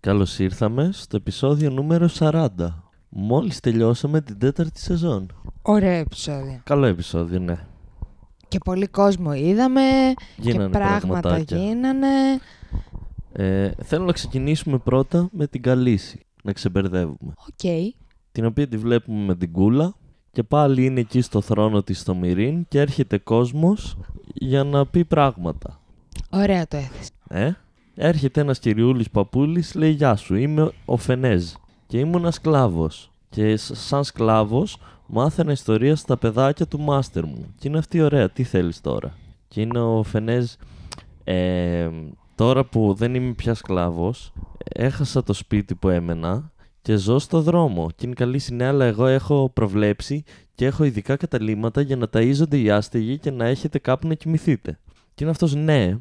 Καλώς ήρθαμε στο επεισόδιο νούμερο 40. Μόλις τελειώσαμε την τέταρτη σεζόν. Ωραίο επεισόδιο. Καλό επεισόδιο, ναι. Και πολύ κόσμο είδαμε Γίνανε και πράγματα πραγματάκια. γίνανε. Ε, θέλω να ξεκινήσουμε πρώτα με την Khaleesi, να ξεμπερδεύουμε. Οκ. Την οποία τη βλέπουμε με την κούλα και πάλι είναι εκεί στο θρόνο της στο Μυρίν και έρχεται κόσμος για να πει πράγματα. Ωραία το έθεσε. Ε; Έρχεται ένας κυριούλης παππούλης, λέει «Γεια σου, είμαι ο Φενέζ και ήμουν σκλάβος και σ- σαν σκλάβος μάθαινα ιστορία στα παιδάκια του μάστερ μου και είναι αυτή ωραία, τι θέλεις τώρα». Και είναι ο Φενέζ «Ε, τώρα που δεν είμαι πια σκλάβος, έχασα το σπίτι που έμενα και ζω στο δρόμο και είναι καλή συνέα, αλλά εγώ έχω προβλέψει και έχω ειδικά καταλήμματα για να ταΐζονται οι άστεγοι και να έχετε κάπου να κοιμηθείτε. Και είναι αυτός ναι,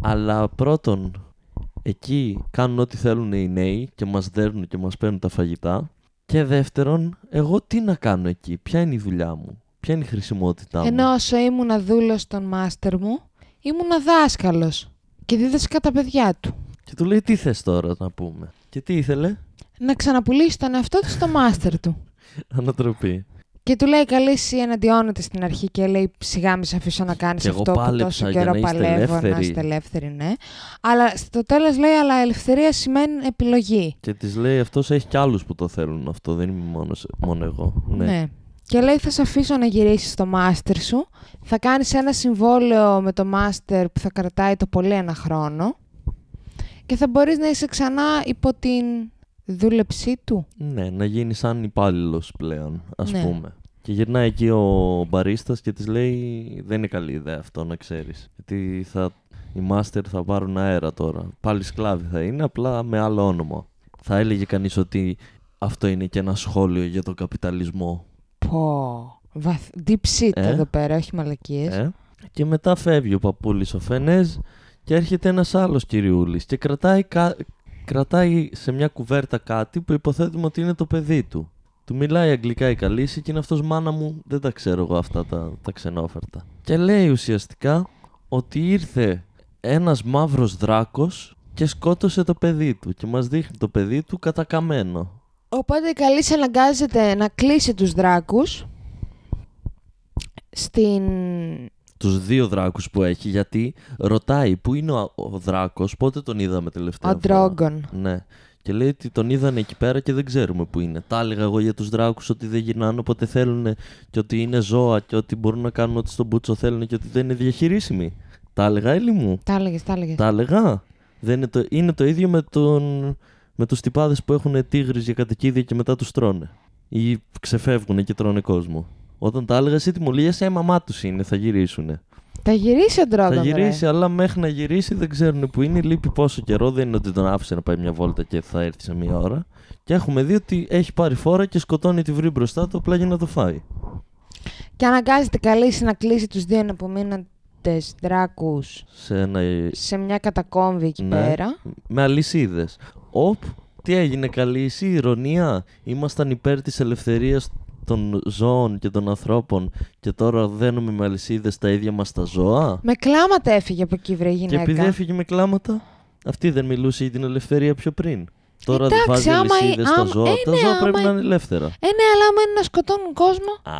αλλά πρώτον, εκεί κάνουν ό,τι θέλουν οι νέοι και μας δέρνουν και μας παίρνουν τα φαγητά. Και δεύτερον, εγώ τι να κάνω εκεί, ποια είναι η δουλειά μου, ποια είναι η χρησιμότητά μου. Ενώ όσο ήμουνα δούλος στον μάστερ μου, ήμουνα δάσκαλος και δίδασκα τα παιδιά του. Και του λέει τι θες τώρα να πούμε. Και τι ήθελε, Να ξαναπουλήσει τον εαυτό του στο μάστερ του. ανατροπή. Και του λέει καλή εσύ εναντιώνεται στην αρχή και λέει σιγά μη σε αφήσω να κάνεις Και εγώ αυτό που πάλεψα τόσο για καιρό να είστε παλεύω να ελεύθεροι. είστε ελεύθεροι, ναι. Αλλά στο τέλος λέει αλλά ελευθερία σημαίνει επιλογή. Και της λέει αυτός έχει κι άλλους που το θέλουν αυτό, δεν είμαι μόνος, μόνο εγώ. Ναι. Και λέει θα σε αφήσω να γυρίσεις στο μάστερ σου. Θα κάνεις ένα συμβόλαιο με το μάστερ που θα κρατάει το πολύ ένα χρόνο. Και θα μπορείς να είσαι ξανά υπό την δούλεψή του. Ναι, να γίνει σαν υπάλληλος πλέον, ας Ναι. πούμε. Και γυρνάει εκεί ο μπαρίστας και της λέει δεν είναι καλή ιδέα αυτό να ξέρεις. Γιατί θα, οι μάστερ θα πάρουν αέρα τώρα. Πάλι σκλάβοι θα είναι, απλά με άλλο όνομα. Θα έλεγε κανείς ότι αυτό είναι και ένα σχόλιο για τον καπιταλισμό. Πω. Βαθ... Deep shit Ε; εδώ πέρα, όχι μαλακίες. Ε; Και μετά φεύγει ο παππούλης ο Φενέζ και έρχεται ένας άλλος κυριούλης και κρατάει, κα- κρατάει σε μια κουβέρτα κάτι που υποθέτουμε ότι είναι το παιδί του. Του μιλάει αγγλικά η Καλύση και είναι αυτός μάνα μου, δεν τα ξέρω εγώ αυτά τα, τα ξενόφερτα. Και λέει ουσιαστικά ότι ήρθε ένας μαύρος δράκος και σκότωσε το παιδί του και μας δείχνει το παιδί του κατακαμένο. Οπότε η Καλύση αναγκάζεται να κλείσει τους δράκους στην... Τους δύο δράκους που έχει γιατί ρωτάει που είναι ο, ο δράκος, πότε τον είδαμε τελευταία Ο φορά; Ντρόγκον. Ναι. Και λέει ότι τον είδαν εκεί πέρα και δεν ξέρουμε που είναι. Τα έλεγα εγώ για τους δράκους ότι δεν γυρνάνε όποτε θέλουν και ότι είναι ζώα και ότι μπορούν να κάνουν ό,τι στον μπούτσο θέλουν και ότι δεν είναι διαχειρίσιμοι. Τα έλεγα, Έλλη μου. Τα έλεγες, τα έλεγες. Τα έλεγα. Δεν είναι, το, είναι το ίδιο με, τον, με τους τυπάδες που έχουν τίγρης για κατοικίδια και μετά τους τρώνε. Ή ξεφεύγουν και τρώνε κόσμο. Όταν τα έλεγα εσύ τι μου λες, ε, μαμά τους είναι, θα γυρίσουνε. Θα γυρίσει ο Ντρόγκον, Θα ρε. γυρίσει, αλλά μέχρι να γυρίσει δεν ξέρουν που είναι. Λείπει πόσο καιρό. Δεν είναι ότι τον άφησε να πάει μια βόλτα και θα έρθει σε μια ώρα. Και έχουμε δει ότι έχει πάρει φόρα και σκοτώνει τη βρύ μπροστά του απλά για να το φάει. Και αναγκάζεται η Καλύση να κλείσει τους δύο αναπομείναντες δράκους Σε ένα... σε μια κατακόμβη εκεί Ναι. πέρα. Με αλυσίδες. Οπ, τι έγινε καλή εσύ, ηρωνία. Ήμασταν υπέρ της ελευθερίας των ζώων και των ανθρώπων και τώρα δένουμε με αλυσίδες τα ίδια μας τα ζώα; Με κλάματα έφυγε από εκεί βρε Και γυναίκα. επειδή έφυγε με κλάματα, αυτή δεν μιλούσε για την ελευθερία πιο πριν. Τώρα Εντάξει, βάζει άμα ε- αλυσίδε στα άμα- ζώα. ε, τα ναι, ζώα άμα πρέπει ε- να είναι ελεύθερα. Ε, ναι, αλλά άμα είναι να σκοτώνουν κόσμο. Α,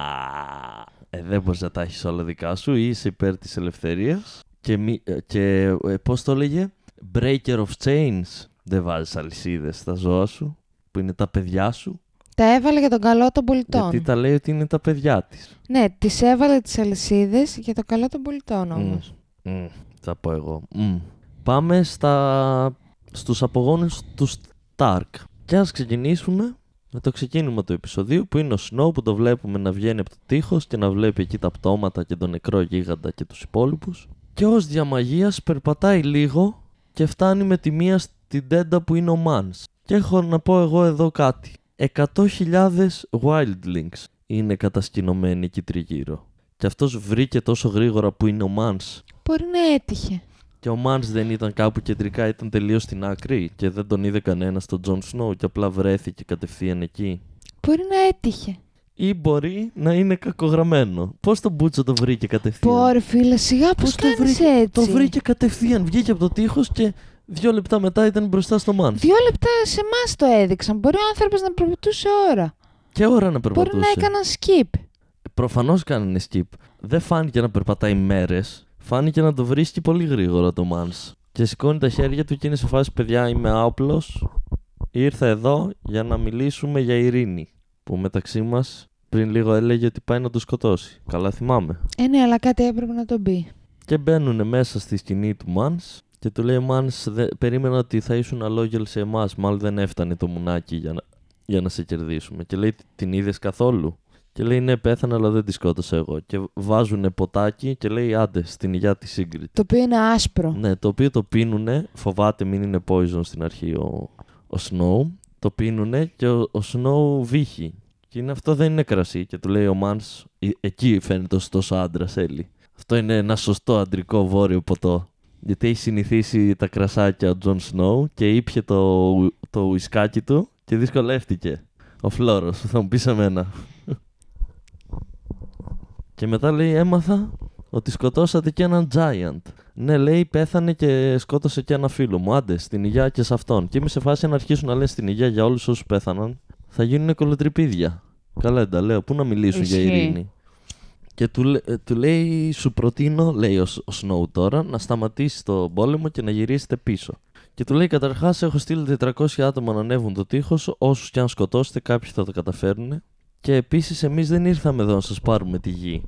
ε, δεν μπορείς να τα έχεις όλα δικά σου. Είσαι υπέρ της ελευθερίας. Και, μη, ε, και ε, πώς το έλεγε, Breaker of chains. Δεν βάζεις αλυσίδες στα ζώα σου, που είναι τα παιδιά σου. Τα έβαλε για τον καλό των πολιτών. Γιατί τα λέει ότι είναι τα παιδιά της. Ναι, τις έβαλε τις αλυσίδες για το καλό των πολιτών όμως. θα πω εγώ. Μμ. Πάμε στα... στους απογόνους του Stark. Και ας ξεκινήσουμε με το ξεκίνημα του επεισοδίου που είναι ο Snow που το βλέπουμε να βγαίνει από το τείχος και να βλέπει εκεί τα πτώματα και τον νεκρό γίγαντα και τους υπόλοιπους. Και ως δια μαγείας περπατάει λίγο και φτάνει με τη μία στην τέντα που είναι ο Mance. Και έχω να πω εγώ εδώ κάτι. 100.000 wildlings είναι κατασκηνωμένοι εκεί τριγύρω. Και αυτός βρήκε τόσο γρήγορα που είναι ο Mance Μπορεί να έτυχε. και ο Mance δεν ήταν κάπου κεντρικά, ήταν τελείως στην άκρη και δεν τον είδε κανένας στον Τζον Σνόου και απλά βρέθηκε κατευθείαν εκεί. Μπορεί να έτυχε. Ή μπορεί να είναι κακογραμμένο. Πώς τον μπούτσο το βρήκε κατευθείαν; Πω ρε φίλε, σιγά Πώς πώς το κάνεις βρήκε- έτσι. Το βρήκε κατευθείαν. Βγήκε από το τείχος και Δύο λεπτά μετά ήταν μπροστά στο Μάνς. Δύο λεπτά σε εμάς το έδειξαν. Μπορεί ο άνθρωπος να περπατούσε ώρα. Και ώρα να περπατούσε. Μπορεί να έκαναν skip. Προφανώς κάνανε skip. Δεν φάνηκε να περπατάει μέρες. Φάνηκε να το βρίσκει πολύ γρήγορα το Mans. Και σηκώνει τα χέρια του και είναι σε φάση παιδιά είμαι άοπλος. Ήρθα εδώ για να μιλήσουμε για ειρήνη. Που μεταξύ μας πριν λίγο έλεγε ότι πάει να το σκοτώσει. Καλά θυμάμαι. Ε, ναι, αλλά κάτι έπρεπε να τον πει. Και μπαίνουν μέσα στη σκηνή του Mans και του λέει Mans περίμενα ότι θα ήσουν αλόγελ σε εμάς. Μάλλον δεν έφτανε το μουνάκι για να, για να σε κερδίσουμε. Και λέει την είδες καθόλου; Και λέει ναι, πέθανε, αλλά δεν της σκότωσα εγώ. Και βάζουν ποτάκι και λέει άντε στην υγειά της Σύγκριτ. Το οποίο είναι άσπρο. Ναι, το οποίο το πίνουνε. Φοβάται μην είναι poison στην αρχή ο, ο Snow. Το πίνουνε και ο, ο Snow βύχει. Και είναι, αυτό δεν είναι κρασί. Και του λέει ο Μάν, εκεί φαίνεται ο σωστός άντρας, λέει. Αυτό είναι ένα σωστό αντρικό βόρειο ποτό. Γιατί έχει συνηθίσει τα κρασάκια ο Τζον Σνόου και ήπια το, το ουισκάκι του και δυσκολεύτηκε. Ο φλώρος, θα μου πεις εμένα. Και μετά λέει έμαθα ότι σκοτώσατε και έναν Giant. Ναι, λέει πέθανε και σκότωσε και ένα φίλο μου. Άντε, στην υγεία και σε αυτόν. Και είμαι σε φάση να αρχίσουν να λένε στην υγεία για όλους όσους πέθαναν. Θα γίνουν κολοτρυπίδια. Καλέντα, λέω, πού να μιλήσουν για ειρήνη. Και του, του λέει, σου προτείνω, λέει ο, ο Σνόου τώρα, να σταματήσει το πόλεμο και να γυρίσετε πίσω. Και του λέει, καταρχάς, έχω στείλει 400 άτομα να ανέβουν το τείχος. Όσους και αν σκοτώσετε, κάποιοι θα το καταφέρουν. Και επίσης, εμείς δεν ήρθαμε εδώ να σας πάρουμε τη γη.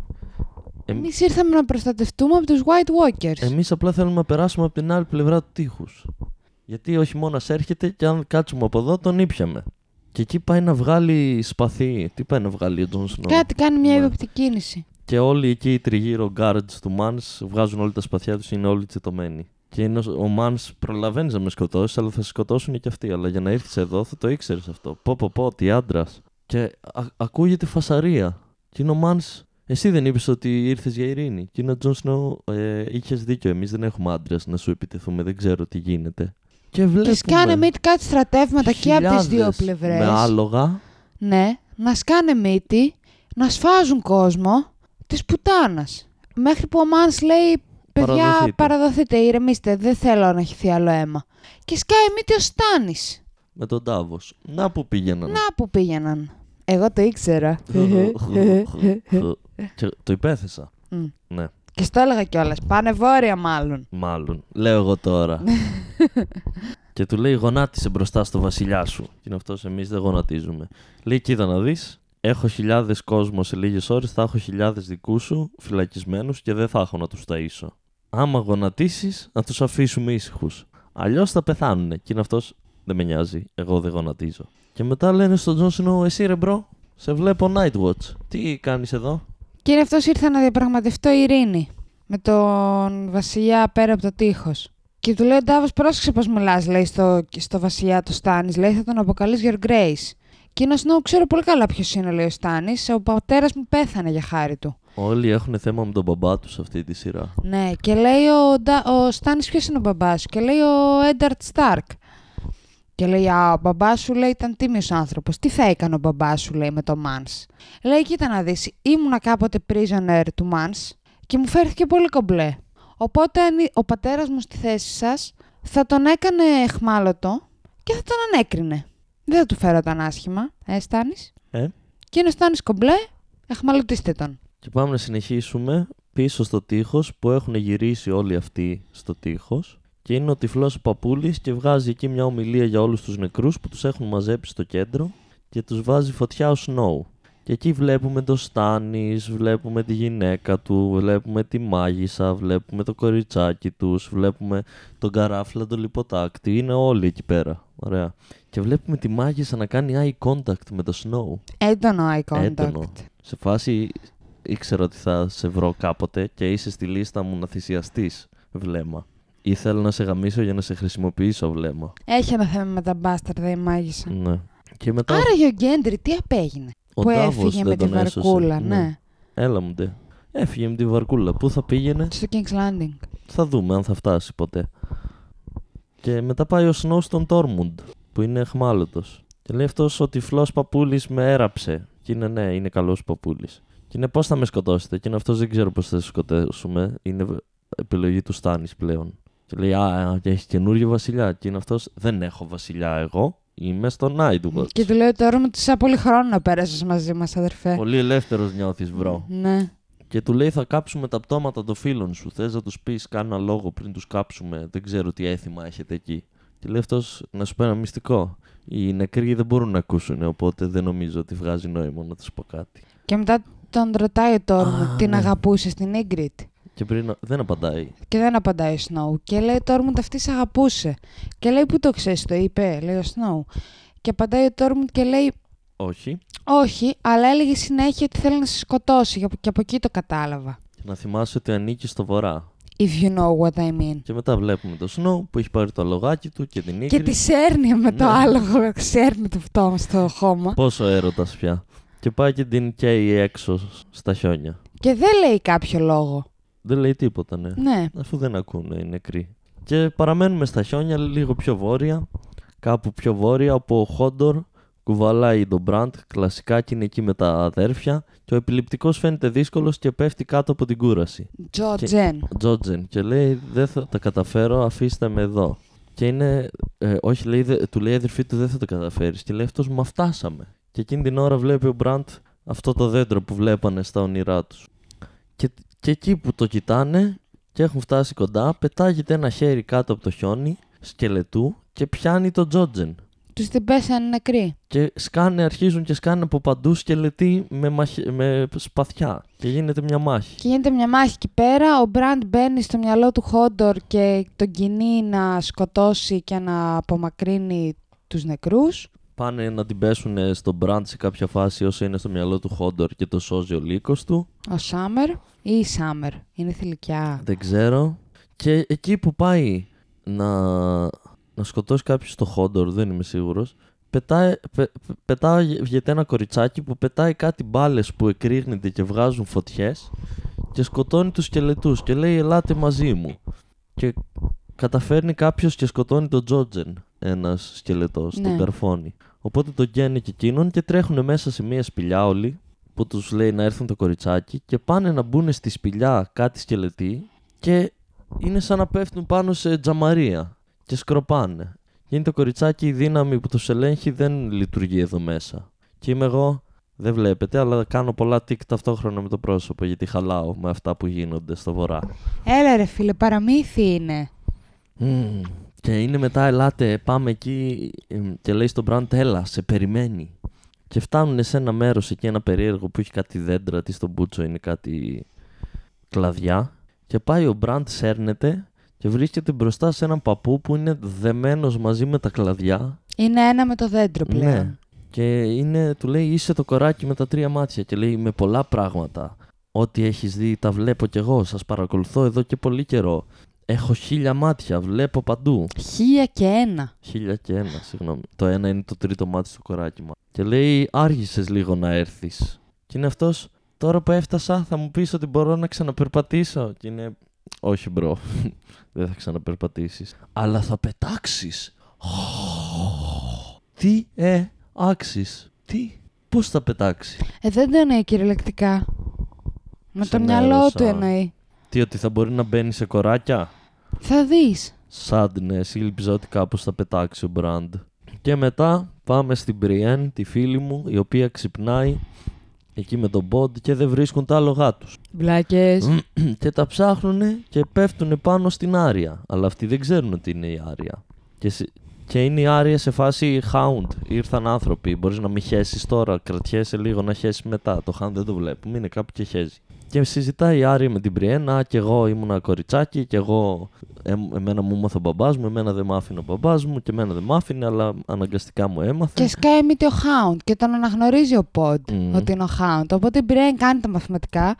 Εμείς ήρθαμε να προστατευτούμε από τους White Walkers. Εμείς απλά θέλουμε να περάσουμε από την άλλη πλευρά του τείχους. Γιατί ο χειμώνας έρχεται και αν κάτσουμε από εδώ, τον ήπιαμε. Και εκεί πάει να βγάλει σπαθί. Τι πάει να βγάλει ο Τζον Σνόου; Κάτι κάνει μια ύποπτη κίνηση. Και όλοι εκεί οι τριγύρω guards του Mance βγάζουν όλοι τα σπαθιά τους, είναι όλοι τσιτωμένοι. Και είναι ο Mance προλαβαίνει να με σκοτώσει, αλλά θα σε σκοτώσουν και αυτοί. Αλλά για να ήρθε εδώ θα το ήξερες αυτό. Πω, πω, πω, τι άντρας. Και α, ακούγεται φασαρία. Και είναι ο Mance, εσύ δεν είπες ότι ήρθες για ειρήνη. Και είναι ο Τζον Σνόου, ε, είχες δίκιο. Εμείς δεν έχουμε άντρες να σου επιτεθούμε, δεν ξέρω τι γίνεται. Και βλέπουμε. Και σκάνε μύτη κάτι στρατεύματα και από τις δύο πλευρές. Με άλογα. Ναι, να σκάνε μύτη, να σφάζουν κόσμο της πουτάνας. Μέχρι που ο Μάνς λέει: Παιδιά, παραδοθείτε. παραδοθείτε, ηρεμήστε, δεν θέλω να χυθεί άλλο αίμα. Και σκάει μύτη ο Στάνης. Με τον Τάβος. Να που πήγαιναν. Να που πήγαιναν. Εγώ το ήξερα. και το υπέθεσα. Mm. Ναι. Και στο έλεγα κιόλας. Πάνε βόρεια, μάλλον. Μάλλον. Λέω εγώ τώρα. και του λέει: Γονάτισε μπροστά στο βασιλιά σου. Και είναι αυτός, εμείς δεν γονατίζουμε. Λέει: Κοίτα να δεις, έχω χιλιάδες κόσμο σε λίγες ώρες, θα έχω χιλιάδες δικούς σου φυλακισμένους και δεν θα έχω να τους ταΐσω. Άμα γονατίσεις, να τους αφήσουμε ήσυχους. Αλλιώς θα πεθάνουν. Και είναι αυτός, δεν με νοιάζει, εγώ δεν γονατίζω. Και μετά λένε στον Τζον Σνόου, εσύ ρε bro, σε βλέπω Nightwatch. Τι κάνεις εδώ; Κύριε, αυτός ήρθε να διαπραγματευτώ ειρήνη με τον βασιλιά πέρα από το τείχος. Και του λέει: Ντάβος, πρόσεξε πώς μιλάς, λέει στο, στο βασιλιά του Στάνη. Λέει: Θα τον αποκαλείς Your Grace. Και είναι ο ξέρω πολύ καλά ποιος είναι, λέει ο Στάνης. Ο πατέρας μου πέθανε για χάρη του. Όλοι έχουν θέμα με τον μπαμπά τους σε αυτή τη σειρά. Ναι, και λέει ο, ο Στάνης ποιος είναι ο μπαμπάς σου; Και λέει ο Ένταρτ Σταρκ. Και λέει, Α, ο μπαμπάς σου λέει ήταν τίμιος άνθρωπος. Τι θα έκανε ο μπαμπάς σου, λέει, με το Μαν. Λέει, κοίτα να δεις, ήμουνα κάποτε prisoner του Μαν και μου φέρθηκε πολύ κομπλέ. Οπότε ο πατέρας μου στη θέση σας θα τον έκανε εχμάλωτο και θα τον ανέκρινε. Δεν θα του φέρονταν άσχημα, ε, Στάνης. Ε. Και είναι ο Στάνης κομπλέ, εχμαλωτίστε τον. Και πάμε να συνεχίσουμε πίσω στο τείχος που έχουν γυρίσει όλοι αυτοί στο τείχος και είναι ο τυφλός ο παππούλης και βγάζει εκεί μια ομιλία για όλους τους νεκρούς που τους έχουν μαζέψει στο κέντρο και τους βάζει φωτιά ο Σνόου. Και εκεί βλέπουμε το Στάνης, βλέπουμε τη γυναίκα του, βλέπουμε τη μάγισσα, βλέπουμε το κοριτσάκι τους, βλέπουμε τον καράφλα, τον λιποτάκτη, είναι όλοι εκεί πέρα. Ωραία. Και βλέπουμε τη μάγισσα να κάνει eye contact με το Snow. Έντονο eye contact. Έντονο. Σε φάση ήξερα ότι θα σε βρω κάποτε και είσαι στη λίστα μου να θυσιαστείς βλέμμα. Ήθελα να σε γαμίσω για να σε χρησιμοποιήσω βλέμμα. Έχει ένα θέμα με τα μπάσταρδα η μάγισσα. Ναι. Και μετά... Άρα για ο Γκέντρι τι απέγινε. Ο που Ντάβος έφυγε δεν με τη τον έσωσε. βαρκούλα, ναι. Ναι. Έλα μου ντε. Έφυγε με τη βαρκούλα. Πού θα πήγαινε, Στο King's Landing. θα δούμε αν θα φτάσει ποτέ. Και μετά πάει ο Σνόου στον Τόρμουντ, που είναι εχμάλωτος. Και λέει αυτός ο τυφλό παππούλης με έραψε. Και είναι ναι, είναι καλός παππούλης. Και είναι πώς θα με σκοτώσετε; Και είναι αυτός δεν ξέρω πώς θα σε σκοτώσουμε. Είναι επιλογή του Στάνις πλέον. Και λέει, Α, έχεις καινούριο βασιλιά. Και είναι αυτός, Δεν έχω βασιλιά εγώ. Είμαι στο Night's Watch. Και του λέω τώρα μου τόσα πολύ χρόνο να πέρασες μαζί μας, αδερφέ. Πολύ ελεύθερος νιώθεις, bro. Ναι. Και του λέει: Θα κάψουμε τα πτώματα των φίλων σου. Θες να τους πεις κάνα λόγο πριν τους κάψουμε; Δεν ξέρω τι έθιμα έχετε εκεί. Και λέει αυτός: Να σου πω ένα μυστικό. Οι νεκροί δεν μπορούν να ακούσουν, οπότε δεν νομίζω ότι βγάζει νόημα να τους πω κάτι. Και μετά τον ρωτάει ο Τόρμουντ Α, την ναι. αγαπούσες στην Ίγκριτ. Και πριν δεν απαντάει. Και δεν απαντάει ο Σνόου. Και λέει ο Τόρμουντ αυτή σε αγαπούσε. Και λέει πού το ξέρεις, το είπε, λέει ο Σνόου. Και απαντάει ο Τόρμουντ και λέει Όχι. όχι, αλλά έλεγε συνέχεια ότι θέλει να σε σκοτώσει. Και από εκεί το κατάλαβα. Και να θυμάσαι ότι ανήκει στο βορρά. If you know what I mean. Και μετά βλέπουμε τον Snow που έχει πάρει το αλογάκι του και την Και Ygritte. τη σέρνει με το Ναι. άλογο, σέρνει το φτώμα στο χώμα. Πόσο έρωτας πια. Και πάει και την καίει έξω στα χιόνια. Και δεν λέει κάποιο λόγο. Δεν λέει τίποτα, ναι. Ναι. Αφού δεν ακούνε οι νεκροί. Και παραμένουμε στα χιόνια λίγο πιο βόρεια. Κάπου πιο βόρεια όπου ο Χόντορ κουβαλάει τον Μπραντ κλασικά και είναι εκεί με τα αδέρφια. Και ο επιληπτικός φαίνεται δύσκολος και πέφτει κάτω από την κούραση. Τζο Και- Τζεν. Τζότζεν και λέει δεν θα τα καταφέρω, αφήστε με εδώ. Και είναι, ε, όχι λέει, δε- του λέει η αδερφή του δεν θα το καταφέρεις και λέει αυτός μα φτάσαμε. Και εκείνη την ώρα βλέπει ο Μπραντ αυτό το δέντρο που βλέπανε στα όνειρά τους. Και, και εκεί που το κοιτάνε και έχουν φτάσει κοντά πετάγεται ένα χέρι κάτω από το χιόνι σκελετού και πιάνει τον Τζότζεν. Τους την πέσανε νεκροί. Και σκάνε, αρχίζουν και σκάνε από παντού σκελετοί με, μαχ- με σπαθιά. Και γίνεται μια μάχη. Και γίνεται μια μάχη εκεί πέρα. Ο Μπραντ μπαίνει στο μυαλό του Χόντορ και τον κινεί να σκοτώσει και να απομακρύνει τους νεκρούς. Πάνε να την πέσουν στον Μπραντ σε κάποια φάση όσο είναι στο μυαλό του Χόντορ και το σώζει ο λύκος του. Ο Σάμερ ή η Σάμερ. Είναι θηλυκιά. Δεν ξέρω. Και εκεί που πάει να, να σκοτώσει κάποιος στο Χόντορ, δεν είμαι σίγουρος, πετάει, πε, πε- πετάγεται ένα κοριτσάκι που πετάει κάτι μπάλες που εκρήγνεται και βγάζουν φωτιές και σκοτώνει τους σκελετούς και λέει ελάτε μαζί μου. Και καταφέρνει κάποιος και σκοτώνει τον Τζότζεν, ένας σκελετός, Ναι. τον καρφώνει. Οπότε τον γέννη και εκείνον και τρέχουν μέσα σε μια σπηλιά όλοι που τους λέει να έρθουν το κοριτσάκι και πάνε να μπουν στη σπηλιά κάτι σκελετοί και είναι σαν να πέφτουν πάνω σε τζαμαρία και σκροπάνε. Και είναι το κοριτσάκι η δύναμη που τους ελέγχει δεν λειτουργεί εδώ μέσα. Και είμαι εγώ, δεν βλέπετε, αλλά κάνω πολλά τικ ταυτόχρονα με το πρόσωπο γιατί χαλάω με αυτά που γίνονται στο βορρά. Έλα ρε φίλε, παραμύθι είναι. Μμμ. Και είναι μετά, ελάτε, πάμε εκεί εμ, και λέει στον Μπραντ, έλα, σε περιμένει. Και φτάνουν σε ένα μέρος εκεί, ένα περίεργο που έχει κάτι δέντρα, τι στον Μπούτσο είναι κάτι κλαδιά. Και πάει ο Μπραντ, σέρνεται και βρίσκεται μπροστά σε έναν παππού που είναι δεμένος μαζί με τα κλαδιά. Είναι ένα με το δέντρο πλέον. Ναι. Και είναι, του λέει, είσαι το κοράκι με τα τρία μάτια. Και λέει, με πολλά πράγματα. Ό,τι έχεις δει τα βλέπω κι εγώ. Σας παρακολουθώ εδώ και πολύ καιρό. Έχω χίλια μάτια, βλέπω παντού. Χίλια και ένα. Χίλια και ένα, συγγνώμη. Το ένα είναι το τρίτο μάτι στο κοράκι μου. Και λέει, άργησες λίγο να έρθεις. Και είναι αυτός, τώρα που έφτασα, θα μου πεις ότι μπορώ να ξαναπερπατήσω. Και είναι, όχι, bro. Δεν θα ξαναπερπατήσεις. Αλλά θα πετάξεις. Τι, ε, άξει. Τι, πώς θα πετάξει. Ε, δεν το εννοεί κυριολεκτικά. Με το μυαλό Ξενέρωσα. του εννοεί. Τι, ότι θα μπορεί να μπαίνει σε κοράκια. Θα δεις. Sadness, ήλπιζα ότι κάπως θα πετάξει ο Μπραντ. Και μετά πάμε στην Brienne, τη φίλη μου, η οποία ξυπνάει εκεί με τον Bond και δεν βρίσκουν τα άλογά τους. Μπλάκες. και τα ψάχνουν και πέφτουν πάνω στην Άρια. Αλλά αυτοί δεν ξέρουν ότι είναι η Άρια. Και, σε- και είναι η Άρια σε φάση Hound. Ήρθαν άνθρωποι. Μπορείς να μην χέσεις τώρα. Κρατιέσαι λίγο να χέσεις μετά. Το Hound δεν το βλέπουμε. Είναι κάπου και χέζει. Και συζητάει η Άρια με την Μπριένα. Και εγώ ήμουνα κοριτσάκι. Και εγώ. Ε, εμένα μου έμαθε ο μπαμπάς μου. Εμένα δεν μ' άφηνε ο μπαμπάς μου. Και εμένα δεν μ' άφηνε. Αλλά αναγκαστικά μου έμαθε. Και σκάει μύτη ο Hound και τον αναγνωρίζει ο Ποντ Μμμ. ότι είναι ο Hound. Οπότε η Μπρέιν κάνει τα μαθηματικά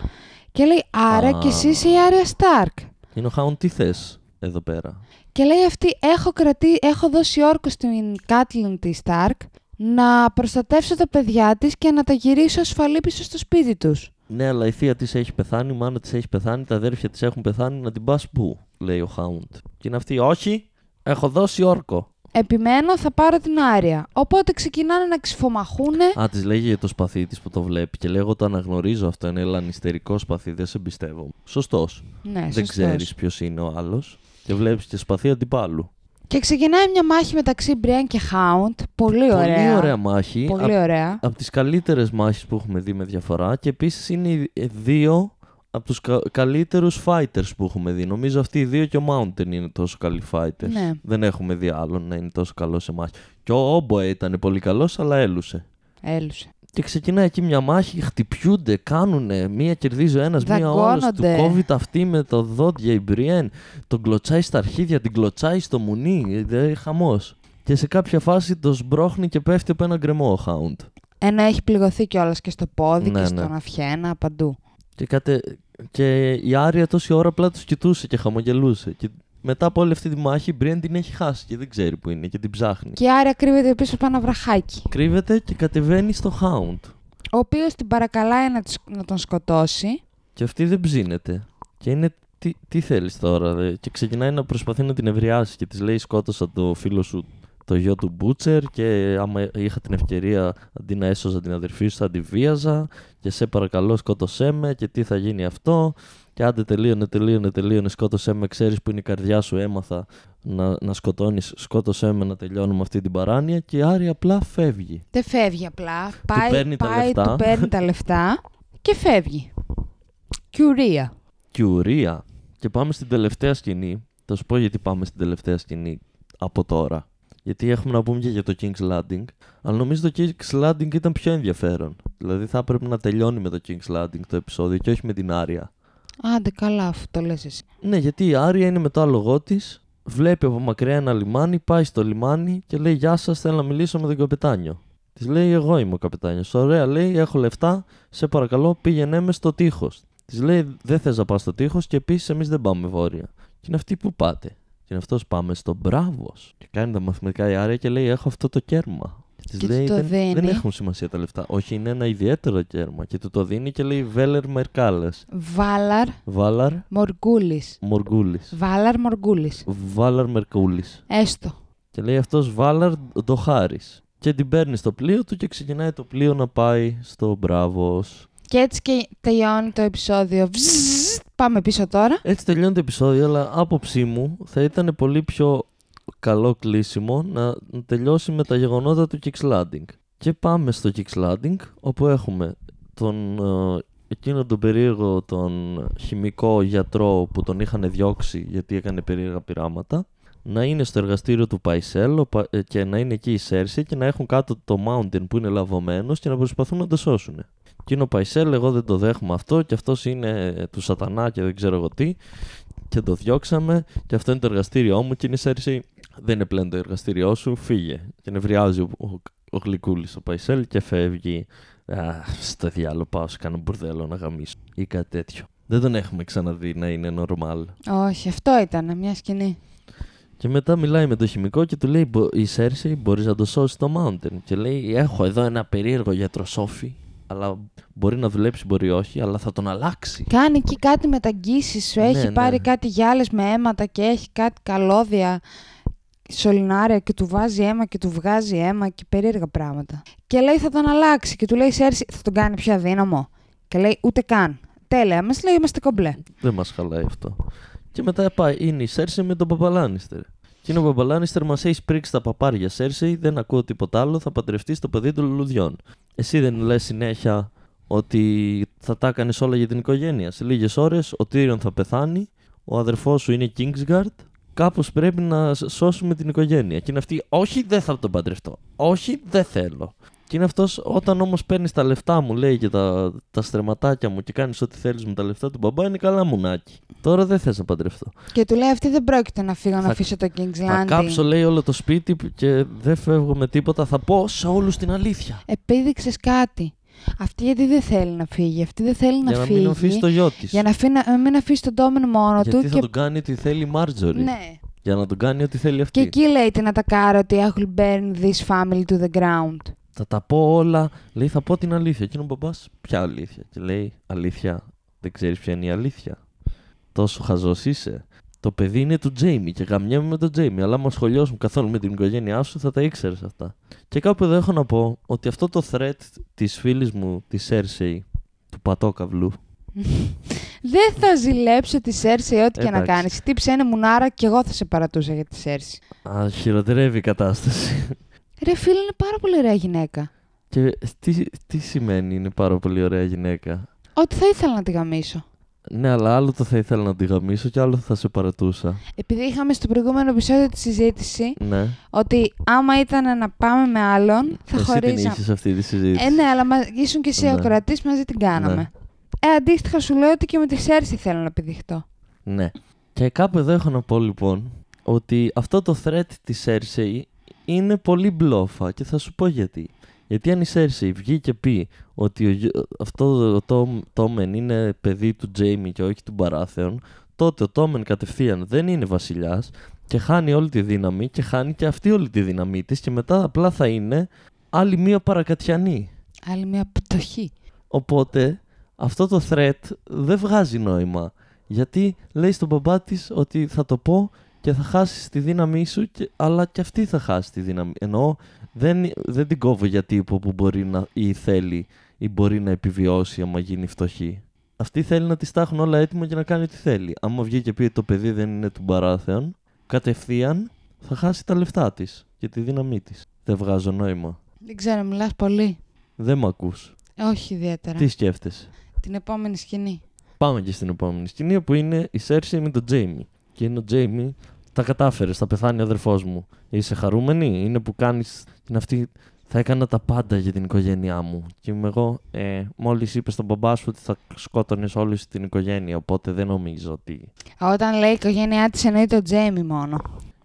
και λέει Άρα Α. και εσύ είσαι η Άρια Σταρκ. Είναι ο Hound τι θες εδώ πέρα; Και λέει αυτή, έχω, κρατή, έχω δώσει όρκο στην Κάτλιν τη Σταρκ να προστατεύσω τα παιδιά της και να τα γυρίσω ασφαλή πίσω στο σπίτι τους. Ναι, αλλά η θεία της έχει πεθάνει, η μάνα της έχει πεθάνει, τα αδέρφια της έχουν πεθάνει. Να την πας πού, λέει ο Hound. Και είναι αυτή, Όχι, έχω δώσει όρκο. Επιμένω, θα πάρω την Άρια. Οπότε ξεκινάνε να ξυφομαχούνε. Α, της λέγει για το σπαθί της που το βλέπει. Και λέγω το αναγνωρίζω αυτό. Είναι λανιστερικό σπαθί, δεν σε εμπιστεύω. Σωστός. Ναι, δεν σωστός. ξέρεις ποιος είναι ο άλλος. Και βλέπεις και σπαθί αντιπάλου. Και ξεκινάει μια μάχη μεταξύ Μπριάν και Χάουντ. Πολύ ωραία. Πολύ ωραία μάχη. Πολύ ωραία. Από τις καλύτερες μάχες που έχουμε δει με διαφορά και επίσης είναι οι ε, δύο από τους κα- καλύτερους fighters που έχουμε δει. Νομίζω αυτοί οι δύο και ο Mountain είναι τόσο καλοί fighters. Ναι. Δεν έχουμε δει άλλον να είναι τόσο καλό σε μάχη. Και ο Όμποε ήταν πολύ καλός αλλά έλουσε. Έλουσε. Και ξεκινάει εκεί μια μάχη, χτυπιούνται, κάνουνε. Μία κερδίζει ο ένας, μία ο άλλος. Του Δαγκώνονται. κόβει τα αυτή με το δόντια η Μπριέν. Τον κλωτσάει στα αρχίδια, την κλωτσάει στο μουνί. Ε, Χαμός. Και σε κάποια φάση το σμπρώχνει και πέφτει από ένα γκρεμό ο Χάουντ. Ένα έχει πληγωθεί κιόλας και στο πόδι Ναι, και στον ναι. αυχένα, παντού. Και, κατε... και η Άρια τόση ώρα απλά τους κοιτούσε και χαμογελούσε. Και μετά από όλη αυτή τη μάχη η Μπριέν την έχει χάσει και δεν ξέρει που είναι και την ψάχνει. Και η Άρια κρύβεται πίσω από ένα βραχάκι. Κρύβεται και κατεβαίνει στο Χάουντ. Ο οποίος την παρακαλάει να, της- να τον σκοτώσει. Και αυτή δεν ψήνεται. Και είναι τι, τι θέλεις τώρα. Δε; Και ξεκινάει να προσπαθεί να την ευριάσει και της λέει σκότωσα το φίλο σου το γιο του Μπούτσερ και άμα είχα την ευκαιρία αντί να έσωζα την αδερφή σου θα τη βίαζα και σε παρακαλώ σκότωσέ με και τι θα γίνει αυτό και άντε τελείωνε, τελείωνε, τελείωνε, σκότωσέ με, ξέρεις που είναι η καρδιά σου, έμαθα να, να σκοτώνεις, σκότωσέ με να τελειώνουμε αυτή την παράνοια και η Άρη απλά φεύγει. Δεν φεύγει απλά. Πάει, παίρνει τα πάει λεφτά. του παίρνει τα λεφτά και φεύγει. Κιουρία. και ουρία. Και πάμε στην τελευταία σκηνή. Θα σου πω γιατί πάμε στην τελευταία σκηνή από τώρα. Γιατί έχουμε να πούμε και για το King's Landing. Αλλά νομίζω το King's Landing ήταν πιο ενδιαφέρον. Δηλαδή θα έπρεπε να τελειώνει με το King's Landing το επεισόδιο και όχι με την Άρια. Άντε καλά, αφού το λες εσύ. Ναι, γιατί η Άρια είναι με το άλογό της, βλέπει από μακριά ένα λιμάνι, πάει στο λιμάνι και λέει: Γεια σας, θέλω να μιλήσω με τον καπετάνιο. Της λέει: Εγώ είμαι ο καπετάνιος. Ωραία, λέει: Έχω λεφτά, σε παρακαλώ πήγαινε μες στο τείχος. Της λέει: Δεν θες να πας στο τείχος και επίσης εμείς δεν πάμε βόρεια. Και είναι αυτή που πάτε. Και είναι αυτός πάμε στο Μπράβος. Και κάνει τα μαθηματικά η Άρια και λέει: Έχω αυτό το κέρμα. Και της Και του λέει: το δεν, δίνει. δεν έχουν σημασία τα λεφτά. Όχι, είναι ένα ιδιαίτερο κέρμα. Και του το δίνει και λέει: Βέλερ Μερκάλες. Βάλαρ Βάλαρ Μοργκούλης. Μοργούλη. Βάλαρ Μοργκούλης. Βάλαρ Μερκούλης. Έστω. Και λέει αυτός Βάλαρ το χάρη. Και την παίρνει στο πλοίο του και ξεκινάει το πλοίο να πάει στο Μπράβος. Και έτσι και τελειώνει το επεισόδιο. Βζζζ. Πάμε πίσω τώρα. Έτσι τελειώνει το επεισόδιο, αλλά άποψή μου θα ήταν πολύ πιο καλό κλείσιμο να να τελειώσει με τα γεγονότα του Kicks Landing. Και πάμε στο Kicks Landing, όπου έχουμε τον, ε, εκείνο τον περίεργο τον χημικό γιατρό που τον είχαν διώξει γιατί έκανε περίεργα πειράματα να είναι στο εργαστήριο του Παϊσέλ ο Πα- ε, και να είναι εκεί η Σέρση και να έχουν κάτω το Mountain που είναι λαβωμένος και να προσπαθούν να το σώσουν. Και είναι ο Παϊσέλ, εγώ δεν το δέχομαι αυτό και αυτός είναι ε, του σατανά και δεν ξέρω εγώ τι και το διώξαμε και αυτό είναι το εργαστήριό μου και είναι η Σέρση δεν είναι πλέον το εργαστήριό σου, φύγε. Και νευριάζει ο, ο, ο Γλυκούλης ο Παϊσέλ και φεύγει. Α, στο διάλογο πάω σε κάνω μπουρδέλο να γαμίσω ή κάτι τέτοιο. Δεν τον έχουμε ξαναδεί να είναι normal. Όχι, αυτό ήταν μια σκηνή. Και μετά μιλάει με το χημικό και του λέει: «Μπο- Η Σέρση μπορείς να το σώσεις το Mountain. Και λέει: Έχω εδώ ένα περίεργο γιατροσόφι. Αλλά μπορεί να δουλέψει, μπορεί όχι, αλλά θα τον αλλάξει. Κάνει εκεί κάτι μεταγγίσεις σου. Έχει Ναι, πάρει ναι. κάτι γυάλες με αίματα και έχει κάτι καλώδια σωληνάρια και του βάζει αίμα και του βγάζει αίμα και περίεργα πράγματα. Και λέει θα τον αλλάξει και του λέει Σέρση θα τον κάνει πιο αδύναμο. Και λέει ούτε καν. Τέλεια, μας λέει είμαστε κομπλέ. Δεν μας χαλάει αυτό. Και μετά πάει, είναι η Σέρση με τον Παπαλάνιστερ. Και είναι ο Παπαλάνιστερ, μας έχει πρίξει τα παπάρια Σέρση, δεν ακούω τίποτα άλλο, θα παντρευτεί το παιδί των λουλουδιών. Εσύ δεν λες συνέχεια ότι θα τα έκανες όλα για την οικογένεια. Σε λίγες ώρες ο Τύριον θα πεθάνει, ο αδερφός σου είναι Kingsguard, κάπως πρέπει να σ- σώσουμε την οικογένεια. Και είναι αυτή, Όχι, δεν θα τον παντρευτώ. Όχι, δεν θέλω. Και είναι αυτός, όταν όμως παίρνεις τα λεφτά μου, λέει και τα, τα στρεματάκια μου και κάνεις ό,τι θέλεις με τα λεφτά του μπαμπά, είναι καλά μουνάκι. Τώρα δεν θες να παντρευτώ. Και του λέει αυτή δεν πρόκειται να φύγω να Θα- αφήσω το King's Θα Landing. κάψω, λέει, όλο το σπίτι και δεν φεύγω με τίποτα. Θα πω σε όλους την αλήθεια. Επίδειξες κάτι. Αυτή γιατί δεν θέλει να φύγει. Αυτή δεν θέλει να για να φύγει. μην αφήσει το γιο της. Για να, αφήνει- να μην αφήσει τον Ντόμεν μόνο Γιατί του. θα και... τον κάνει ό,τι θέλει η Μάρτζορι. Ναι. Για να τον κάνει ό,τι θέλει αυτή. Και εκεί λέει την Ατακάρα ότι I will burn this family to the ground. Θα τα πω όλα. Λέει, θα πω την αλήθεια. Και είναι ο μπαμπά, ποια αλήθεια. Και λέει, αλήθεια, δεν ξέρεις ποια είναι η αλήθεια. Τόσο χαζός είσαι. Το παιδί είναι του Τζέιμι και γαμιέμαι με τον Τζέιμι. Αλλά άμα σχολιάσουν καθόλου με την οικογένειά σου, θα τα ήξερες αυτά. Και κάπου εδώ έχω να πω ότι αυτό το threat της φίλης μου, της Σέρσεϊ, του πατόκαυλου, Δεν θα ζηλέψω τη Σέρση ό,τι και να Εντάξει. κάνεις. Τύψε είναι μουνάρα και εγώ θα σε παρατούσα για τη Σέρση. Α, χειροτερεύει η κατάσταση. Ρε φίλε, είναι πάρα πολύ ωραία γυναίκα. Και τι, τι σημαίνει είναι πάρα πολύ ωραία γυναίκα; Ότι θα ήθελα να τη γαμίσω. Ναι, αλλά άλλο το θα ήθελα να τη γαμίσω και άλλο θα σε παρατούσα. Επειδή είχαμε στο προηγούμενο επεισόδιο τη συζήτηση Ναι. ότι άμα ήταν να πάμε με άλλον, θα Εσύ την χωρίζαμε. είχες αυτή τη συζήτηση. Ε, ναι, αλλά μα... ήσουν και εσύ Ναι. ο κρατής, μαζί την κάναμε. Ναι. Ε, αντίστοιχα σου λέω ότι και με τη Σέρση θέλω να επιδειχτώ. Ναι. Και κάπου εδώ έχω να πω λοιπόν ότι αυτό το threat της Cersei είναι πολύ μπλόφα και θα σου πω γιατί. Γιατί αν η Cersei βγει και πει ότι ο, γιο- αυτό το Τόμ- Τόμεν είναι παιδί του Τζέιμι και όχι του Μπαράθεων, τότε ο Τόμεν κατευθείαν δεν είναι βασιλιάς και χάνει όλη τη δύναμη και χάνει και αυτή όλη τη δύναμή της και μετά απλά θα είναι άλλη μία παρακατιανή. Άλλη μια πτωχή. Οπότε αυτό το threat δεν βγάζει νόημα. Γιατί λέει στον μπαμπά της ότι θα το πω και θα χάσει τη δύναμή σου, και, αλλά και αυτή θα χάσει τη δύναμη. Εννοώ δεν, δεν την κόβω για τύπο που μπορεί να ή θέλει ή μπορεί να επιβιώσει άμα γίνει φτωχή. Αυτή θέλει να της τάχουν όλα έτοιμα για να κάνει ό,τι θέλει. Άμα βγει και πει ότι το παιδί δεν είναι του Μπαράθεων, κατευθείαν θα χάσει τα λεφτά της και τη δύναμή της. Δεν βγάζω νόημα. Δεν ξέρω, μιλάς πολύ. Δεν με ακούς. Όχι ιδιαίτερα. Τι σκέφτεσαι; Την επόμενη σκηνή. Πάμε και στην επόμενη σκηνή που είναι η Σέρση με τον Τζέιμι. Και είναι ο Τζέιμι, τα κατάφερες, θα πεθάνει ο αδερφός μου. Είσαι χαρούμενη, είναι που κάνεις. την αυτή. Θα έκανα τα πάντα για την οικογένειά μου. Και είμαι εγώ, ε, μόλις είπες στον μπαμπά σου ότι θα σκότωνες όλη σου την οικογένεια. Οπότε δεν νομίζω ότι. Όταν λέει η οικογένειά της, εννοεί το Τζέιμι μόνο.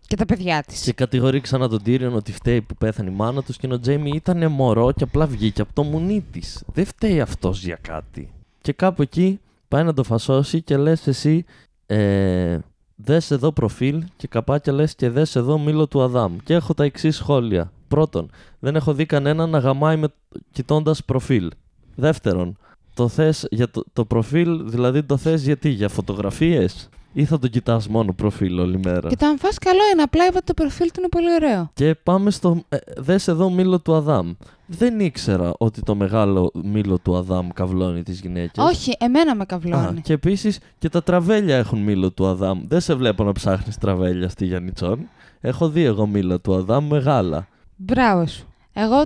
Και τα παιδιά της. Και κατηγορεί ξανά τον Τύριον ότι φταίει που πέθανε η μάνα τους και ο Τζέιμι ήταν μωρό και απλά βγήκε από το μουνί της. Δεν φταίει αυτός για κάτι. Και κάπου εκεί πάει να το φασώσει και λες εσύ, ε, δες εδώ προφίλ και καπάκια λες και δες εδώ μήλο του Αδάμ. Και έχω τα εξής σχόλια. Πρώτον, δεν έχω δει κανέναν να γαμάει με, κοιτώντας προφίλ. Δεύτερον, το θες για το, το προφίλ, δηλαδή το θες γιατί, για φωτογραφίες; Ή θα το κοιτάς μόνο προφίλ όλη μέρα; Και το αν φας καλό είναι. Απλά είπα ότι το προφίλ του είναι πολύ ωραίο. Και πάμε στο. Ε, δες εδώ μήλο του Αδάμ. Δεν ήξερα ότι το μεγάλο μήλο του Αδάμ καυλώνει τις γυναίκες. Όχι, εμένα με Α, καυλώνει. και επίσης και τα τραβέλια έχουν μήλο του Αδάμ. Δεν σε βλέπω να ψάχνεις τραβέλια στη Γιάννητσόν. Έχω δει εγώ μήλα του Αδάμ μεγάλα. Μπράβο σου. Εγώ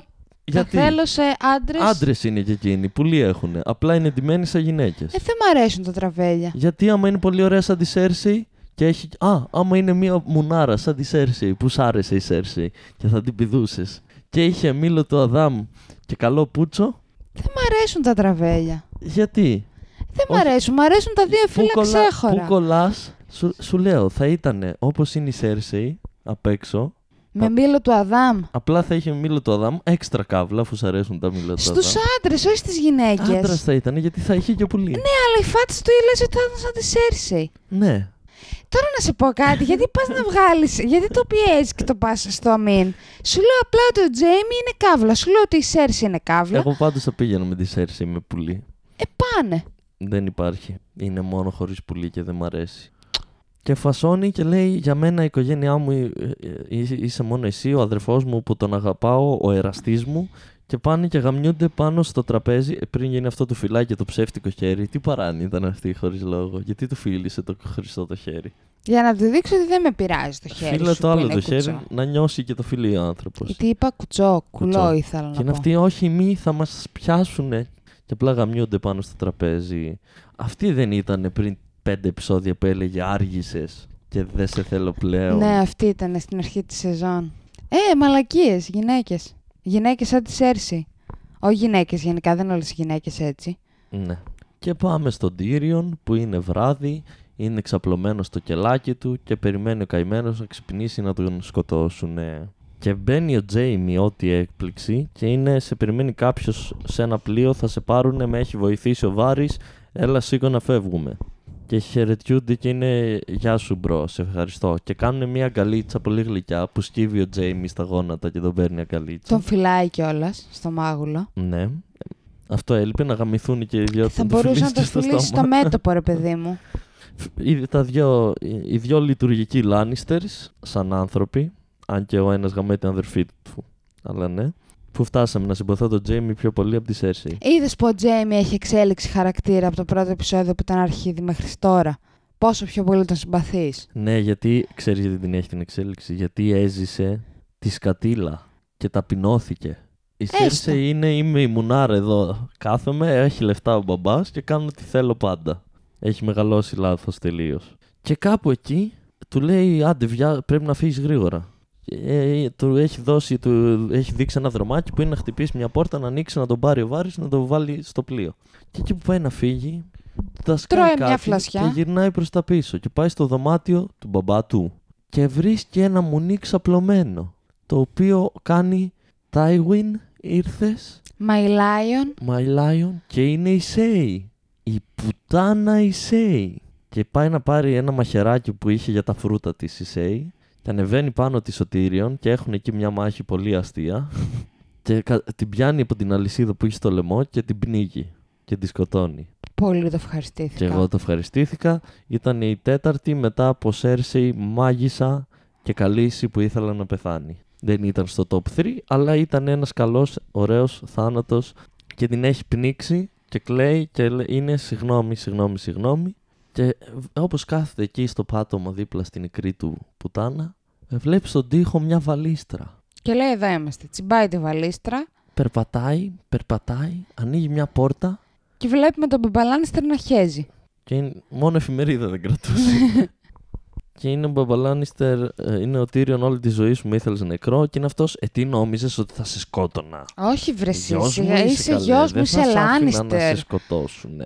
Γιατί; τα θέλω σε άντρες. άντρες είναι και εκείνοι, πολλοί έχουν. Απλά είναι ντυμένοι σαν γυναίκες. Ε, δεν μ' αρέσουν τα τραβέλια. Γιατί άμα είναι πολύ ωραία σαν τη Σέρσι και έχει. Α, άμα είναι μία μουνάρα σαν τη Σέρσι που σ' άρεσε η Σέρσι και θα την πηδούσες. Και είχε μήλο του Αδάμ και καλό πούτσο. Δεν μ' αρέσουν τα τραβέλια. Γιατί; Δεν μ' Όχι. αρέσουν. Μ' αρέσουν τα δύο φύλλα κολλά- ξέχωρα. Πού κολλάς, σου, σου λέω, θα ήταν όπως είναι η Σέρσι απ' έξω. Με μήλο του Αδάμ. Απλά θα είχε μήλο του Αδάμ, έξτρα καύλα, αφού σου αρέσουν τα μήλα του Στους Αδάμ. άντρες, όχι στις γυναίκες. Άντρας θα ήταν, γιατί θα είχε και πουλί. Ναι, αλλά η φάτσα του λες ότι θα ήταν σαν της Σέρσεϊ. Ναι. Τώρα να σε πω κάτι, γιατί πας να βγάλεις, γιατί το πιέζεις και το πας στο αμήν. Σου λέω απλά ότι ο Τζέιμι είναι καύλα. Σου λέω ότι η Σέρση είναι καύλα. Εγώ πάντως θα πήγαινα με τη Σέρσι με πουλί. Ε, πάνε. Δεν υπάρχει. Είναι μόνο χωρίς πουλί και δεν μ' αρέσει. Και φασώνει και λέει για μένα η οικογένειά μου ε, ε, ε, είσαι μόνο εσύ, ο αδερφός μου που τον αγαπάω, ο εραστής μου και πάνε και γαμιούνται πάνω στο τραπέζι ε, πριν γίνει αυτό το φυλάκι και το ψεύτικο χέρι. Τι παράνοια ήταν αυτή χωρίς λόγο. Γιατί του φίλησε το χρυσό το χέρι; Για να του δείξω ότι δεν με πειράζει το χέρι. Φίλε σου το που άλλο είναι το κουτσό. χέρι να νιώσει και το φίλει ο άνθρωπος. Γιατί είπα κουτσό, κουλό Κουτσό. ήθελα Και να είναι πω. αυτοί, όχι μη, θα μας πιάσουνε. Και απλά γαμιούνται πάνω στο τραπέζι. Αυτή δεν ήταν πριν πέντε επεισόδια που έλεγε άργησες και δεν σε θέλω πλέον. Ναι, αυτή ήταν στην αρχή της σεζόν. Ε, μαλακίες, γυναίκες. Γυναίκες σαν τη Σέρση. Όχι γυναίκες γενικά, δεν είναι όλες οι γυναίκες έτσι. Ναι. Και πάμε στον Tyrion που είναι βράδυ, είναι ξαπλωμένος στο κελάκι του και περιμένει ο καημένος να ξυπνήσει να τον σκοτώσουν. Και μπαίνει ο Τζέιμι ό,τι έκπληξη και είναι σε περιμένει κάποιος σε ένα πλοίο, θα σε πάρουνε, με έχει βοηθήσει ο Βάρης, έλα σήκω να φεύγουμε. Και χαιρετιούνται και είναι γεια σου bro, σε ευχαριστώ. Και κάνουν μια αγκαλίτσα πολύ γλυκιά που σκύβει ο Τζέιμι στα γόνατα και τον παίρνει αγκαλίτσα. Τον φυλάει κιόλας στο μάγουλο. Ναι. Αυτό έλειπε να γαμηθούν και οι δυο Θα του μπορούσε να το φιλήσει στο φιλήσει στο στόμα. μέτωπο, ρε παιδί μου. Οι, τα δυο, οι δυο λειτουργικοί Lannisters, σαν άνθρωποι, αν και ο ένας γαμάει την αδερφή του, αλλά ναι, Πού φτάσαμε να συμπαθώ τον Τζέιμι πιο πολύ από τη Σέρσεϊ. Είδες που ο Τζέιμι έχει εξέλιξη χαρακτήρα από το πρώτο επεισόδιο που ήταν αρχίδι μέχρι τώρα. Πόσο πιο πολύ τον συμπαθείς; Ναι, γιατί ξέρεις γιατί την έχει την εξέλιξη; Γιατί έζησε τη σκατήλα και ταπεινώθηκε. Η Έστω. Σέρσεϊ είναι είμαι η μουνάρα εδώ. Κάθομαι, έχει λεφτά ο μπαμπάς και κάνω ό,τι θέλω πάντα. Έχει μεγαλώσει λάθος τελείως. Και κάπου εκεί του λέει: Άντε, βιά, πρέπει να φύγεις γρήγορα. Και, ε, του έχει δώσει, του έχει δείξει ένα δρομάκι που είναι να χτυπήσει μια πόρτα, να ανοίξει, να τον πάρει ο Βάρης, να τον βάλει στο πλοίο. Και εκεί που πάει να φύγει, τα σκάει Τρώει μια κάτι φλασιά. και γυρνάει προς τα πίσω και πάει στο δωμάτιο του μπαμπά του. Και βρίσκει ένα μουνί ξαπλωμένο, το οποίο κάνει Tywin, ήρθες, My Lion. My Lion και είναι η Σέι. Η πουτάνα η Σέι. Και πάει να πάρει ένα μαχαιράκι που είχε για τα φρούτα της η Σέι και ανεβαίνει πάνω της Σωτήριον και έχουν εκεί μια μάχη πολύ αστεία και κα- την πιάνει από την αλυσίδα που έχει στο λαιμό και την πνίγει και τη σκοτώνει. Πολύ το ευχαριστήθηκα. Και εγώ το ευχαριστήθηκα. Ήταν η τέταρτη μετά από Σέρσεϊ, μάγισσα και καλύση που ήθελα να πεθάνει. Δεν ήταν στο top 3, αλλά ήταν ένας καλός, ωραίος θάνατος και την έχει πνίξει και κλαίει και λέ- είναι συγγνώμη, συγγνώμη, συγγνώμη. Και όπως κάθεται εκεί στο πάτωμα δίπλα στην νεκρή του πουτάνα, ε, βλέπεις στον τοίχο μια βαλίστρα. Και λέει εδώ είμαστε. Τσιμπάει τη βαλίστρα Περπατάει, περπατάει, ανοίγει μια πόρτα και βλέπουμε τον Μπαμπαλάνιστερ να χέζει. Και είναι, μόνο εφημερίδα δεν κρατούσε. και είναι ο Μπαμπαλάνιστερ, ε, είναι ο Τύριον όλη τη ζωή σου, με ήθελες νεκρό. Και είναι αυτός, ε, τι νόμιζες ότι θα σε σκότωνα; Όχι βρε εσύ, Γιος μου σιγά, είσαι καλέ, γιος μου, δεν είσαι θα σ' άφηνα να σε Λάνιστερ. σκοτώσουν. ναι.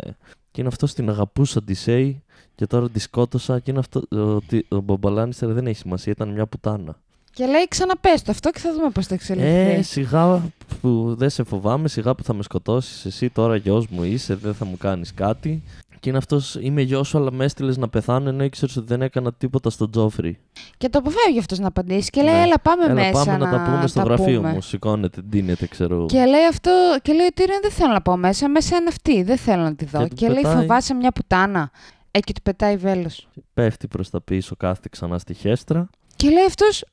Και είναι αυτός την αγαπούσα τη Σέι και τώρα τη σκότωσα. Και είναι αυτό, ότι ο Μπαμπαλάνιστερ δεν έχει σημασία, ήταν μια πουτάνα. Και λέει ξαναπες το αυτό και θα δούμε πώς θα εξελιχθεί. Ε, σιγά που δεν σε φοβάμαι, σιγά που θα με σκοτώσεις. Εσύ τώρα γιος μου είσαι, δεν θα μου κάνεις κάτι. Και είναι αυτός, είμαι γιος σου, αλλά με έστειλες να πεθάνω ενώ ήξερες ότι δεν έκανα τίποτα στον Τζόφρι. Και το αποφεύγει αυτός να απαντήσει και λέει Ναι. έλα πάμε Έλα, μέσα πάμε να, τα πούμε στο τα γραφείο πούμε». μου. Σηκώνεται, ντύνεται, ξέρω. εγώ. Και λέει αυτό, και λέει ο Τύριον δεν θέλω να πάω μέσα, μέσα είναι αυτή, δεν θέλω να τη δω. Και Και, του λέει πετάει- φοβάσαι μια πουτάνα. Ε, και του πετάει βέλος. Πέφτει προς τα πίσω, κάθεται ξανά στη χέστρα. Και λέει αυτός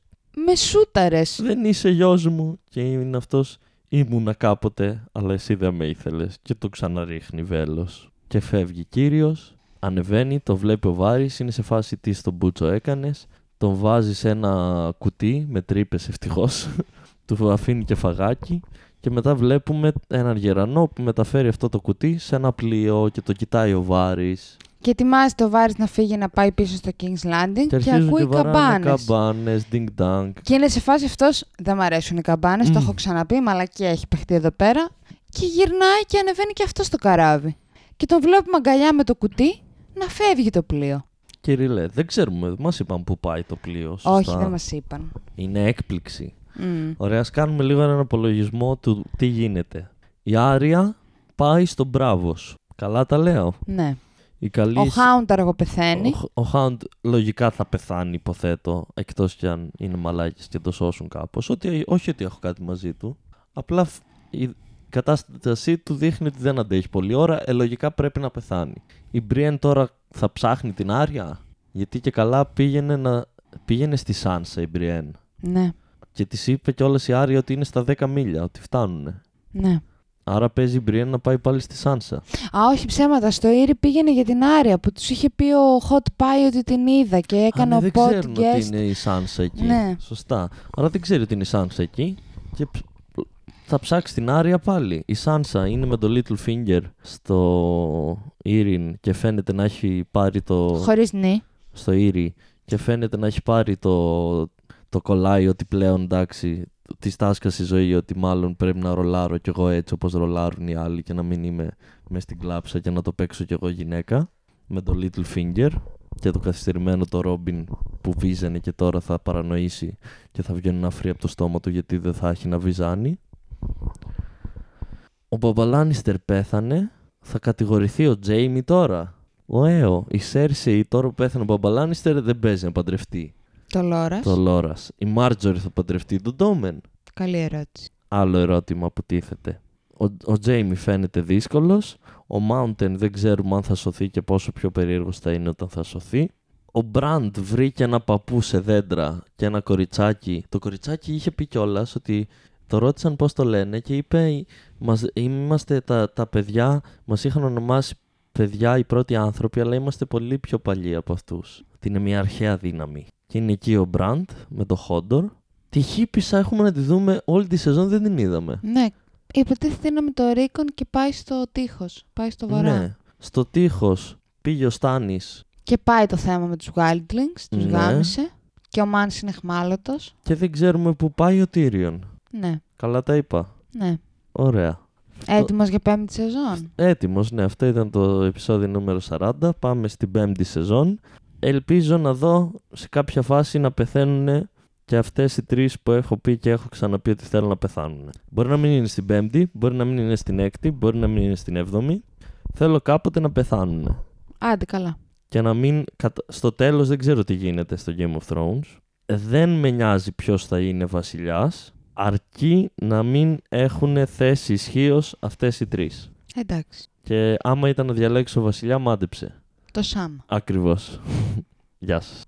με σούταρες. Δεν είσαι γιος μου. Και είναι αυτός, ήμουνα κάποτε, αλλά εσύ δεν με ήθελες. Και το ξαναρίχνει βέλος. Και φεύγει κύριος, ανεβαίνει, το βλέπει ο Βάρης, είναι σε φάση τι στον Μπούτσο έκανες. Τον βάζει σε ένα κουτί με τρύπες ευτυχώς. του αφήνει και φαγάκι. Και μετά βλέπουμε έναν γερανό που μεταφέρει αυτό το κουτί σε ένα πλοίο και το κοιτάει ο Βάρης. Και ετοιμάζεται ο Βάρης να φύγει να πάει πίσω στο King's Landing Και και, αρχίζουν ακούει και βαράνε καμπάνες. καμπάνες, ding dang. Και είναι σε φάση αυτός, δεν μ' αρέσουν οι καμπάνες, το Μμμ. έχω ξαναπεί, μαλακία έχει παιχτεί εδώ πέρα. Και γυρνάει και ανεβαίνει και αυτός στο καράβι. Και τον βλέπουμε αγκαλιά με το κουτί να φεύγει το πλοίο. Κύριε, δεν ξέρουμε, μας είπαν πού πάει το πλοίο. Σωστά; Όχι, δεν μας είπαν. Είναι έκπληξη. Μμ. Ωραία, ας κάνουμε λίγο έναν απολογισμό του τι γίνεται. Η Άρια πάει στον Μπράβος. Καλά τα λέω; Ναι. Η καλή... Ο Χάουντ αργοπεθαίνει. Ο, ο Χάουντ λογικά θα πεθάνει, υποθέτω, εκτός κι αν είναι μαλάκες και το σώσουν κάπως. Ότι, όχι ότι έχω κάτι μαζί του. Απλά φ- η κατάστασή του δείχνει ότι δεν αντέχει πολλή ώρα. Ε, λογικά πρέπει να πεθάνει. Η Μπριέν τώρα θα ψάχνει την Άρια; Γιατί και καλά πήγαινε, να... πήγαινε στη Σάνσα η Μπριέν. Ναι, Και της είπε κιόλας η Άρια ότι είναι στα 10 μίλια, ότι φτάνουν. ναι. Άρα παίζει η Μπριέν να πάει πάλι στη Σάνσα. Α, όχι ψέματα. Στο Ήρη πήγαινε για την Άρια που τους είχε πει ο Hot Pie ότι την είδα και έκανε Α, ο ναι, δεν pod ξέρουν ότι guest. είναι η Σάνσα εκεί. Ναι. Σωστά. Αλλά δεν ξέρει ότι είναι η Σάνσα εκεί. Και ψ- θα ψάξει την Άρια πάλι. Η Σάνσα είναι με το Littlefinger στο Ήριν και φαίνεται να έχει πάρει το. Χωρίς νη. στο Ήρι και φαίνεται να έχει πάρει το, το κολλάι ότι πλέον εντάξει τη στάσκασε η ζωή ότι μάλλον πρέπει να ρολάρω κι εγώ έτσι όπως ρολάρουν οι άλλοι και να μην είμαι μες στην κλάψα και να το παίξω κι εγώ γυναίκα με το Little Finger και το καθυστερημένο το Ρόμπιν που βίζανε και τώρα θα παρανοήσει και θα βγαίνει να φρύ από το στόμα του γιατί δεν θα έχει να βυζάνει. Ο Μπαμπαλάνιστερ πέθανε. Θα κατηγορηθεί ο Τζέιμι τώρα. Ο Έο, η Σέρσεϊ τώρα που πέθανε ο Μπαμπαλάνιστερ δεν παίζει να παντρευτεί Το Λόρας. το Λόρα. Η Μάρτζορι θα παντρευτεί τον Ντόμεν. Καλή ερώτηση. Άλλο ερώτημα που τίθεται. Ο, ο Τζέιμι φαίνεται δύσκολος. Ο Μάουντεν δεν ξέρουμε αν θα σωθεί και πόσο πιο περίεργος θα είναι όταν θα σωθεί. Ο Μπραντ βρήκε ένα παππού σε δέντρα και ένα κοριτσάκι. Το κοριτσάκι είχε πει κιόλας ότι το ρώτησαν πώς το λένε και είπε: μας, Είμαστε τα, τα παιδιά, μας είχαν ονομάσει παιδιά οι πρώτοι άνθρωποι, αλλά είμαστε πολύ πιο παλιοί από αυτούς. Ότι είναι μια αρχαία δύναμη. Και είναι εκεί ο Μπραντ με το Χόντορ. Τη χύπησα έχουμε να τη δούμε όλη τη σεζόν, δεν την είδαμε. Ναι. Υποτίθεται είναι με το Ρίκον και πάει στο τείχος. Πάει στο βορρά. Ναι. Στο τείχος πήγε ο Στάνης. Και πάει το θέμα με τους Wildlings, τους Ναι. γάμισε. Και ο Μάνς είναι εχμάλωτος. Και δεν ξέρουμε πού πάει ο Τίριον. Ναι, Καλά τα είπα. ναι. Ωραία. Έτοιμος για πέμπτη σεζόν; Έτοιμος, ναι. Αυτό ήταν το επεισόδιο νούμερο 40. Πάμε στην πέμπτη σεζόν. Ελπίζω να δω σε κάποια φάση να πεθαίνουν και αυτές οι τρεις που έχω πει και έχω ξαναπεί ότι θέλουν να πεθάνουν. Μπορεί να μην είναι στην πέμπτη, μπορεί να μην είναι στην έκτη, μπορεί να μην είναι στην έβδομη. Θέλω κάποτε να πεθάνουν. Άντε καλά. Και να μην. κατα- Στο τέλος δεν ξέρω τι γίνεται στο Game of Thrones. Δεν με νοιάζει ποιος θα είναι βασιλιάς, αρκεί να μην έχουν θέση ισχύως αυτές οι τρεις. Εντάξει. Και άμα ήταν να διαλέξω βασιλιά, μάντεψε. Το Σαμ. Ακριβώς. Γεια σας.